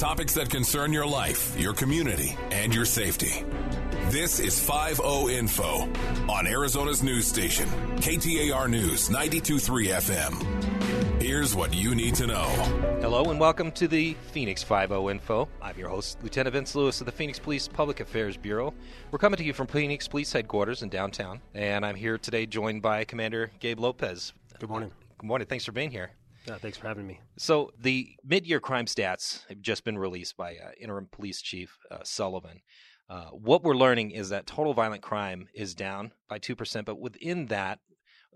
Topics that concern your life, your community, and your safety. This is 5 Info on Arizona's news station, KTAR News 923 FM. Here's what you need to know. Hello and welcome to the Phoenix 5 Info. I'm your host, Lieutenant Vince Lewis of the Phoenix Police Public Affairs Bureau. We're coming to you from Phoenix Police Headquarters in downtown, and I'm here today joined by Commander Gabe Lopez. Good morning. Good morning. Thanks for being here. Uh, thanks for having me. So, the mid year crime stats have just been released by uh, Interim Police Chief uh, Sullivan. Uh, what we're learning is that total violent crime is down by 2%, but within that,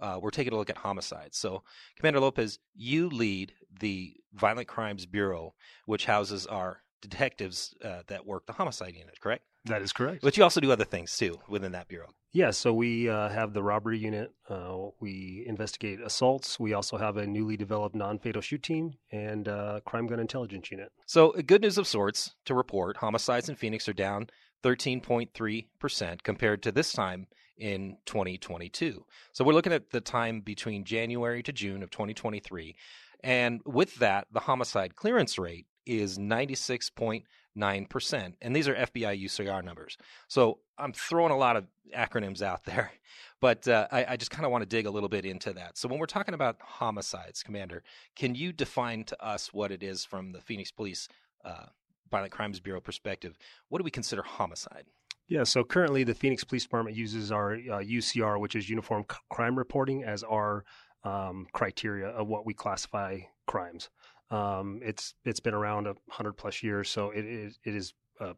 uh, we're taking a look at homicides. So, Commander Lopez, you lead the Violent Crimes Bureau, which houses our detectives uh, that work the homicide unit, correct? That is correct. But you also do other things too within that bureau. Yeah, so we uh, have the robbery unit. Uh, we investigate assaults. We also have a newly developed non-fatal shoot team and uh, crime gun intelligence unit. So, good news of sorts to report: homicides in Phoenix are down 13.3 percent compared to this time in 2022. So, we're looking at the time between January to June of 2023, and with that, the homicide clearance rate is 96.9%. And these are FBI UCR numbers. So I'm throwing a lot of acronyms out there, but uh, I, I, just kind of want to dig a little bit into that. So when we're talking about homicides, Commander, can you define to us what it is from the Phoenix Police uh, Violent Crimes Bureau perspective? What do we consider homicide? Yeah, so currently the Phoenix Police Department uses our uh, UCR, which is Uniform C- Crime Reporting, as our um, criteria of what we classify crimes. Um, it's it's been around a hundred plus years, so it is it is uh,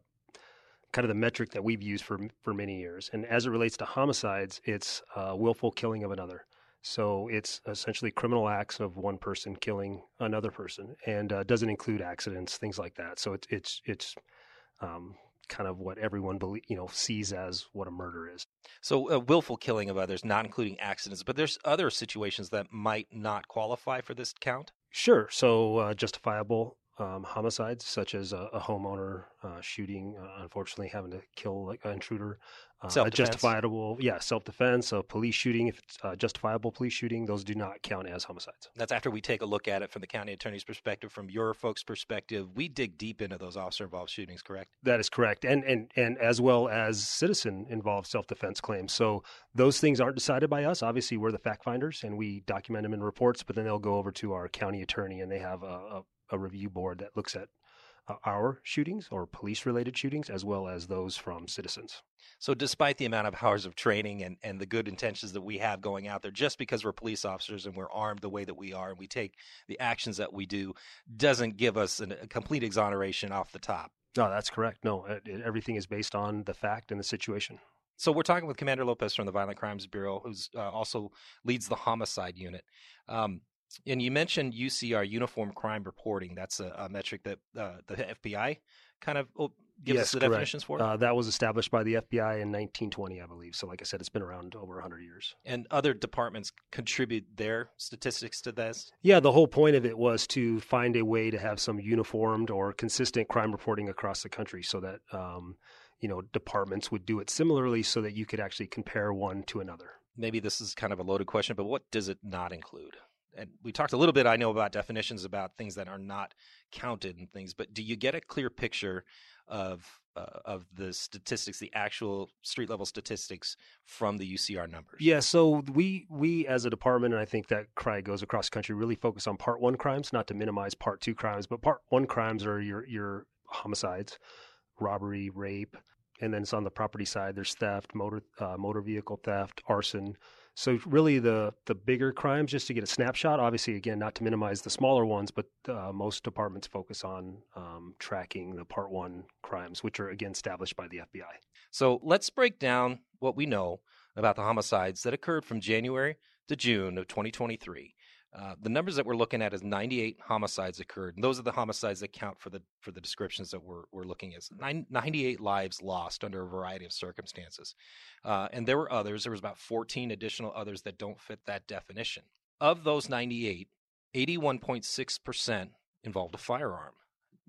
kind of the metric that we've used for for many years. And as it relates to homicides, it's uh, willful killing of another. So it's essentially criminal acts of one person killing another person, and uh, doesn't include accidents, things like that. So it's it's it's um, kind of what everyone believe, you know sees as what a murder is. So uh, willful killing of others, not including accidents, but there's other situations that might not qualify for this count. Sure. So uh, justifiable um, homicides, such as a, a homeowner uh, shooting, uh, unfortunately having to kill like an intruder, uh, a justifiable, yeah, self defense, a police shooting, if it's justifiable police shooting, those do not count as homicides. That's after we take a look at it from the county attorney's perspective, from your folks' perspective. We dig deep into those officer involved shootings, correct? That is correct, and and and as well as citizen involved self defense claims. So those things aren't decided by us. Obviously, we're the fact finders, and we document them in reports. But then they'll go over to our county attorney, and they have a, a a review board that looks at uh, our shootings or police related shootings as well as those from citizens. So, despite the amount of hours of training and, and the good intentions that we have going out there, just because we're police officers and we're armed the way that we are and we take the actions that we do, doesn't give us an, a complete exoneration off the top. No, that's correct. No, it, it, everything is based on the fact and the situation. So, we're talking with Commander Lopez from the Violent Crimes Bureau, who's uh, also leads the homicide unit. Um, and you mentioned UCR, Uniform Crime Reporting. That's a, a metric that uh, the FBI kind of oh, gives yes, us the correct. definitions for. Uh, that was established by the FBI in 1920, I believe. So, like I said, it's been around over 100 years. And other departments contribute their statistics to this. Yeah, the whole point of it was to find a way to have some uniformed or consistent crime reporting across the country, so that um, you know departments would do it similarly, so that you could actually compare one to another. Maybe this is kind of a loaded question, but what does it not include? And we talked a little bit i know about definitions about things that are not counted and things but do you get a clear picture of uh, of the statistics the actual street level statistics from the UCR numbers? Yeah so we we as a department and I think that cry goes across the country really focus on part 1 crimes not to minimize part 2 crimes but part 1 crimes are your your homicides robbery rape and then it's on the property side there's theft motor uh, motor vehicle theft arson so really, the the bigger crimes, just to get a snapshot. Obviously, again, not to minimize the smaller ones, but uh, most departments focus on um, tracking the Part One crimes, which are again established by the FBI. So let's break down what we know about the homicides that occurred from January to June of 2023. Uh, the numbers that we're looking at is 98 homicides occurred, and those are the homicides that count for the for the descriptions that we're we're looking at. 98 lives lost under a variety of circumstances, uh, and there were others. There was about 14 additional others that don't fit that definition. Of those 98, 81.6 percent involved a firearm,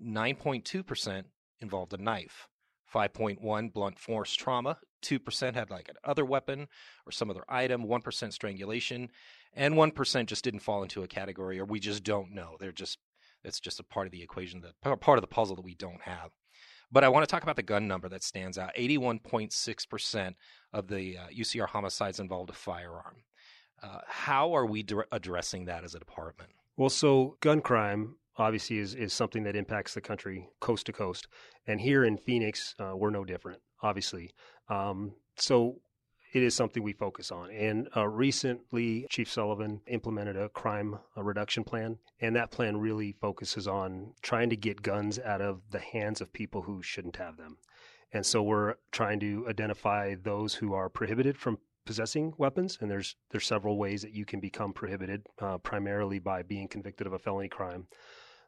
9.2 percent involved a knife, 5.1 blunt force trauma, 2% had like an other weapon or some other item, 1% strangulation, and 1% just didn't fall into a category or we just don't know. They're just It's just a part of the equation, that part of the puzzle that we don't have. But I want to talk about the gun number that stands out. 81.6% of the uh, UCR homicides involved a firearm. Uh, how are we d- addressing that as a department? Well, so gun crime obviously is, is something that impacts the country coast to coast. And here in Phoenix, uh, we're no different, obviously. Um, so it is something we focus on. And uh, recently, Chief Sullivan implemented a crime reduction plan, and that plan really focuses on trying to get guns out of the hands of people who shouldn't have them. And so we're trying to identify those who are prohibited from possessing weapons, and there's there's several ways that you can become prohibited, uh, primarily by being convicted of a felony crime.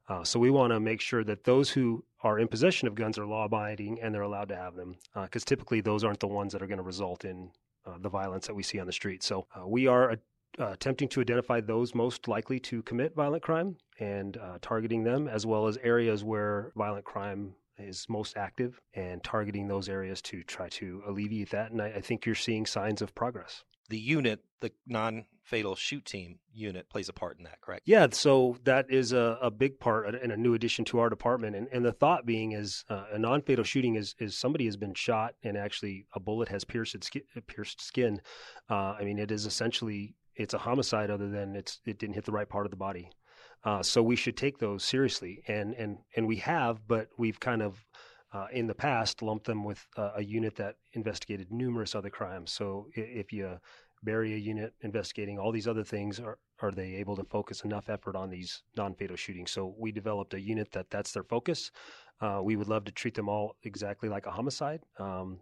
Uh, so we want to make sure that those who are in possession of guns are law abiding and they're allowed to have them, because uh, typically those aren't the ones that are going to result in uh, the violence that we see on the street. So uh, we are uh, attempting to identify those most likely to commit violent crime and uh, targeting them, as well as areas where violent crime is most active and targeting those areas to try to alleviate that. And I, I think you're seeing signs of progress. The unit, the non fatal shoot team unit, plays a part in that, correct? Yeah, so that is a, a big part and a new addition to our department. And, and the thought being is uh, a non fatal shooting is, is somebody has been shot and actually a bullet has pierced skin. Pierced skin. Uh, I mean, it is essentially it's a homicide other than it's it didn't hit the right part of the body. Uh, so we should take those seriously, and and and we have, but we've kind of uh, in the past lumped them with uh, a unit that investigated numerous other crimes. So if you bury a unit investigating all these other things, are are they able to focus enough effort on these non-fatal shootings? So we developed a unit that that's their focus. Uh, we would love to treat them all exactly like a homicide. Um,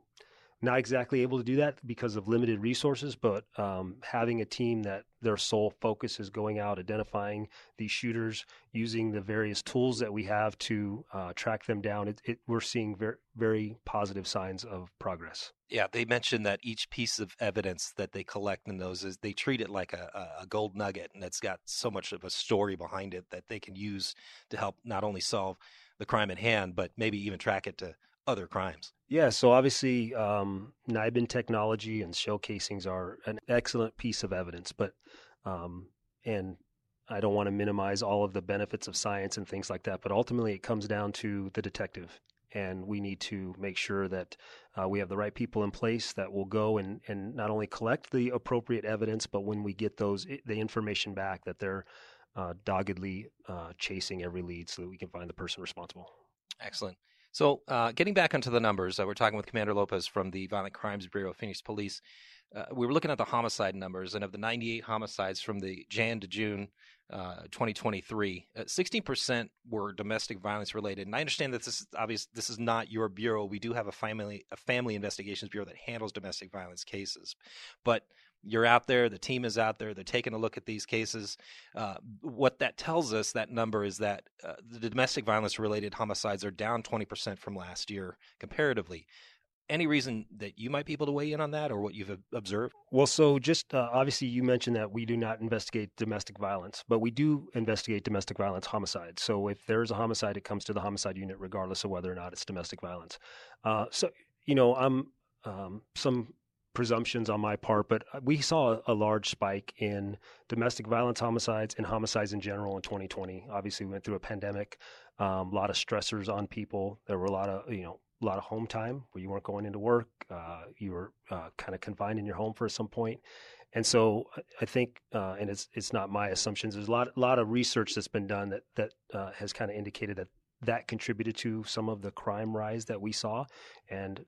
not exactly able to do that because of limited resources, but um, having a team that their sole focus is going out, identifying these shooters, using the various tools that we have to uh, track them down, it, it, we're seeing very, very positive signs of progress. Yeah, they mentioned that each piece of evidence that they collect in those is they treat it like a, a gold nugget, and it's got so much of a story behind it that they can use to help not only solve the crime at hand, but maybe even track it to other crimes. Yeah, so obviously, um, NIBIN technology and shell casings are an excellent piece of evidence, but um, and I don't want to minimize all of the benefits of science and things like that, but ultimately it comes down to the detective. And we need to make sure that uh, we have the right people in place that will go and, and not only collect the appropriate evidence, but when we get those the information back, that they're uh, doggedly uh, chasing every lead so that we can find the person responsible. Excellent. So, uh, getting back onto the numbers, uh, we're talking with Commander Lopez from the Violent Crimes Bureau of Phoenix Police. Uh, we were looking at the homicide numbers, and of the 98 homicides from the Jan to June uh, 2023, 16% uh, were domestic violence related. And I understand that this is obvious. This is not your bureau. We do have a family a family investigations bureau that handles domestic violence cases, but you're out there, the team is out there, they're taking a look at these cases. Uh, what that tells us, that number, is that uh, the domestic violence related homicides are down 20% from last year comparatively. Any reason that you might be able to weigh in on that or what you've observed? Well, so just uh, obviously, you mentioned that we do not investigate domestic violence, but we do investigate domestic violence homicides. So if there's a homicide, it comes to the homicide unit, regardless of whether or not it's domestic violence. Uh, so, you know, I'm um, some presumptions on my part, but uh, we saw a, large spike in domestic violence homicides and homicides in general in 2020. Obviously, we went through a pandemic, um, a lot of stressors on people. There were a lot of, you know, a lot of home time where you weren't going into work. Uh, you were uh, kind of confined in your home for some point. And so I think, uh, and it's it's not my assumptions. There's a lot lot of research that's been done that that uh, has kind of indicated that that contributed to some of the crime rise that we saw, and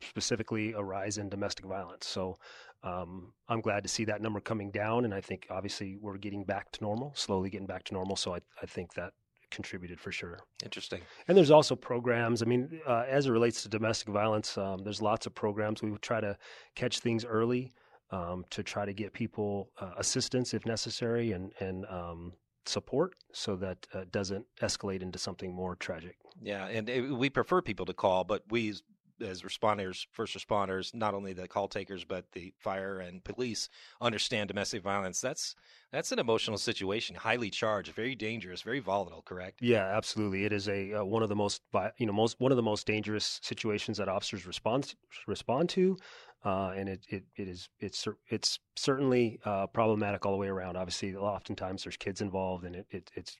specifically a rise in domestic violence. So um, I'm glad to see that number coming down, and I think obviously we're getting back to normal, slowly getting back to normal. So I, I think that contributed for sure. Interesting. And there's also programs. I mean, uh, as it relates to domestic violence, um, there's lots of programs. We try to catch things early um, to try to get people uh, assistance if necessary, and and um, support so that uh, doesn't escalate into something more tragic. Yeah, and it, we prefer people to call, but we as responders, first responders, not only the call takers but the fire and police understand domestic violence. That's that's an emotional situation, highly charged, very dangerous, very volatile. Correct? Yeah, absolutely. It is a uh, one of the most you know most one of the most dangerous situations that officers respond respond to. Uh, and it, it, it is it's it's certainly uh, problematic all the way around. Obviously, oftentimes there's kids involved, and it, it it's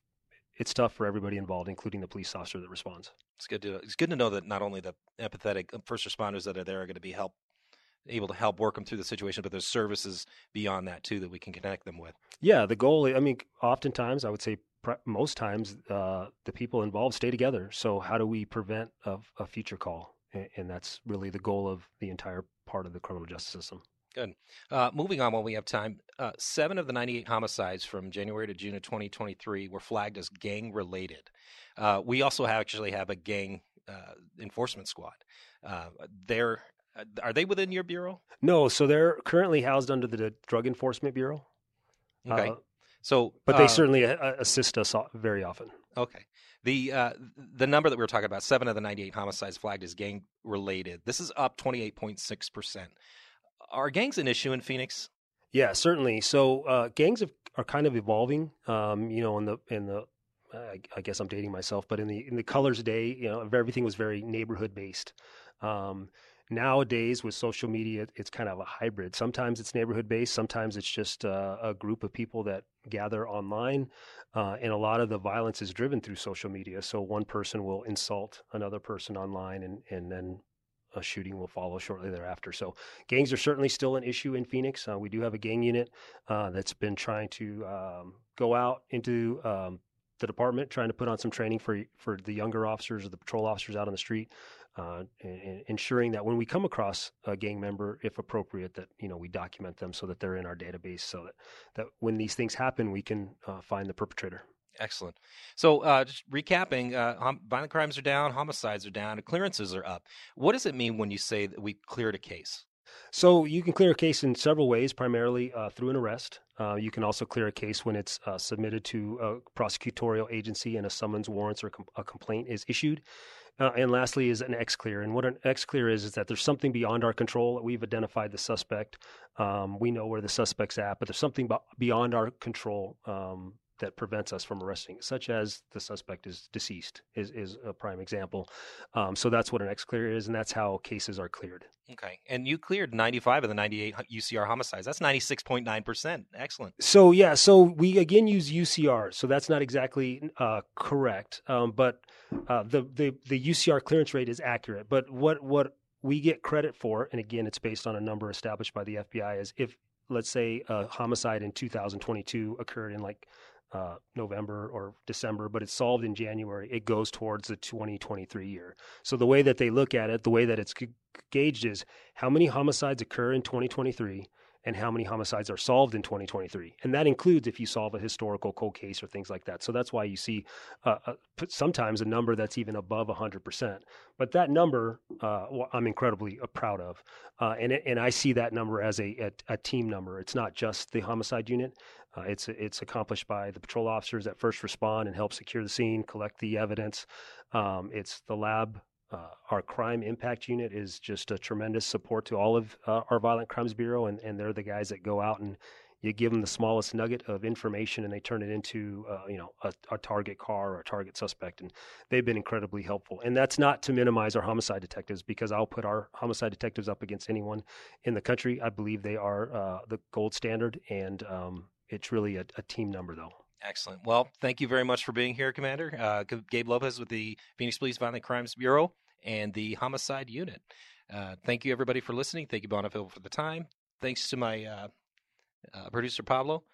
it's tough for everybody involved, including the police officer that responds. It's good to it's good to know that not only the empathetic uh, first responders that are there are going to be help able to help work them through the situation, but there's services beyond that too that we can connect them with. Yeah, the goal. I mean, oftentimes I would say most times uh, the people involved stay together. So how do we prevent a, a future call? And that's really the goal of the entire part of the criminal justice system. Good. Uh, moving on, while we have time, uh, seven of the 98 homicides from January to June of 2023 were flagged as gang related. Uh, we also have, actually have a gang uh, enforcement squad. Uh, they're uh, are they within your bureau? No, so they're currently housed under the Drug Enforcement Bureau. Okay. So, but they certainly assist us very often. Okay. The uh, the number that we were talking about, seven of the 98 homicides flagged as gang related. This is up 28.6 percent are gangs an issue in Phoenix? Yeah, certainly. So uh, gangs have, are kind of evolving. Um, you know, in the in the I, I, guess I'm dating myself, but in the in the colors day, you know, everything was very neighborhood based. Um, nowadays with social media it's kind of a hybrid sometimes it's neighborhood based sometimes it's just uh, a group of people that gather online uh, and a lot of the violence is driven through social media so one person will insult another person online and, and then a shooting will follow shortly thereafter. So gangs are certainly still an issue in Phoenix. Uh, we do have a gang unit uh, that's been trying to um, go out into um, the department, trying to put on some training for for the younger officers or the patrol officers out on the street, uh, and, and ensuring that when we come across a gang member, if appropriate, that you know we document them so that they're in our database, so that that when these things happen, we can uh, find the perpetrator. Excellent. So, uh, just recapping, uh, hom- violent crimes are down, homicides are down, clearances are up. What does it mean when you say that we cleared a case? So, you can clear a case in several ways, primarily uh, through an arrest. Uh, you can also clear a case when it's uh, submitted to a prosecutorial agency and a summons, warrants, or com- a complaint is issued. Uh, and lastly is an X clear. And what an X clear is, is that there's something beyond our control. We've identified the suspect. Um, we know where the suspect's at, but there's something beyond our control um, that prevents us from arresting, such as the suspect is deceased, is, is a prime example. Um, so that's what an X clear is, and that's how cases are cleared. Okay. And you cleared 95 of the 98 UCR homicides. That's 96.9%. Excellent. So, yeah, so we again use UCR. So that's not exactly uh, correct. Um, but uh, the, the, the UCR clearance rate is accurate. But what, what we get credit for, and again, it's based on a number established by the FBI, is if, let's say, a homicide in 2022 occurred in like uh, November or December, but it's solved in January, it goes towards the 2023 year. So the way that they look at it, the way that it's gauged is how many homicides occur in 2023 and how many homicides are solved in 2023. And that includes if you solve a historical cold case or things like that. So that's why you see uh, uh, sometimes a number that's even above 100%. But that number, uh, I'm incredibly uh, proud of. Uh, and, and I see that number as a, a, a, team number. It's not just the homicide unit. It's, it's accomplished by the patrol officers that first respond and help secure the scene, collect the evidence. Um, it's the lab uh, our crime impact unit is just a tremendous support to all of uh, our violent crimes bureau, and, and they're the guys that go out and you give them the smallest nugget of information, and they turn it into uh, you know a, a, target car or a target suspect, and they've been incredibly helpful. And that's not to minimize our homicide detectives, because I'll put our homicide detectives up against anyone in the country. I believe they are uh, the gold standard, and um, it's really a, a team number though. Excellent. Well, thank you very much for being here, Commander. Uh, Gabe Lopez with the Phoenix Police Violent Crimes Bureau and the Homicide Unit. Uh, thank you, everybody, for listening. Thank you, Bonneville, for the time. Thanks to my uh, uh producer, Pablo.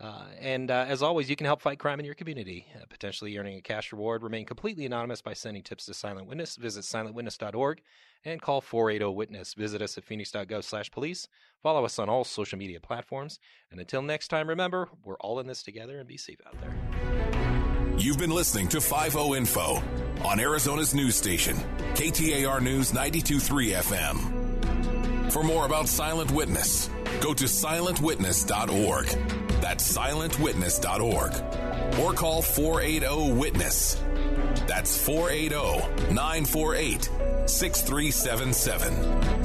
Uh, and uh, as always, you can help fight crime in your community, potentially earning a cash reward. Remain completely anonymous by sending tips to Silent Witness. Visit silentwitness.org and call 480-WITNESS. Visit us at phoenix.gov slash police. Follow us on all social media platforms. And until next time, remember, we're all in this together and be safe out there. You've been listening to 5 Info on Arizona's news station, KTAR News 923 FM. For more about Silent Witness, go to silentwitness.org. That's silentwitness.org. Or call 480 Witness. That's 480 948 6377.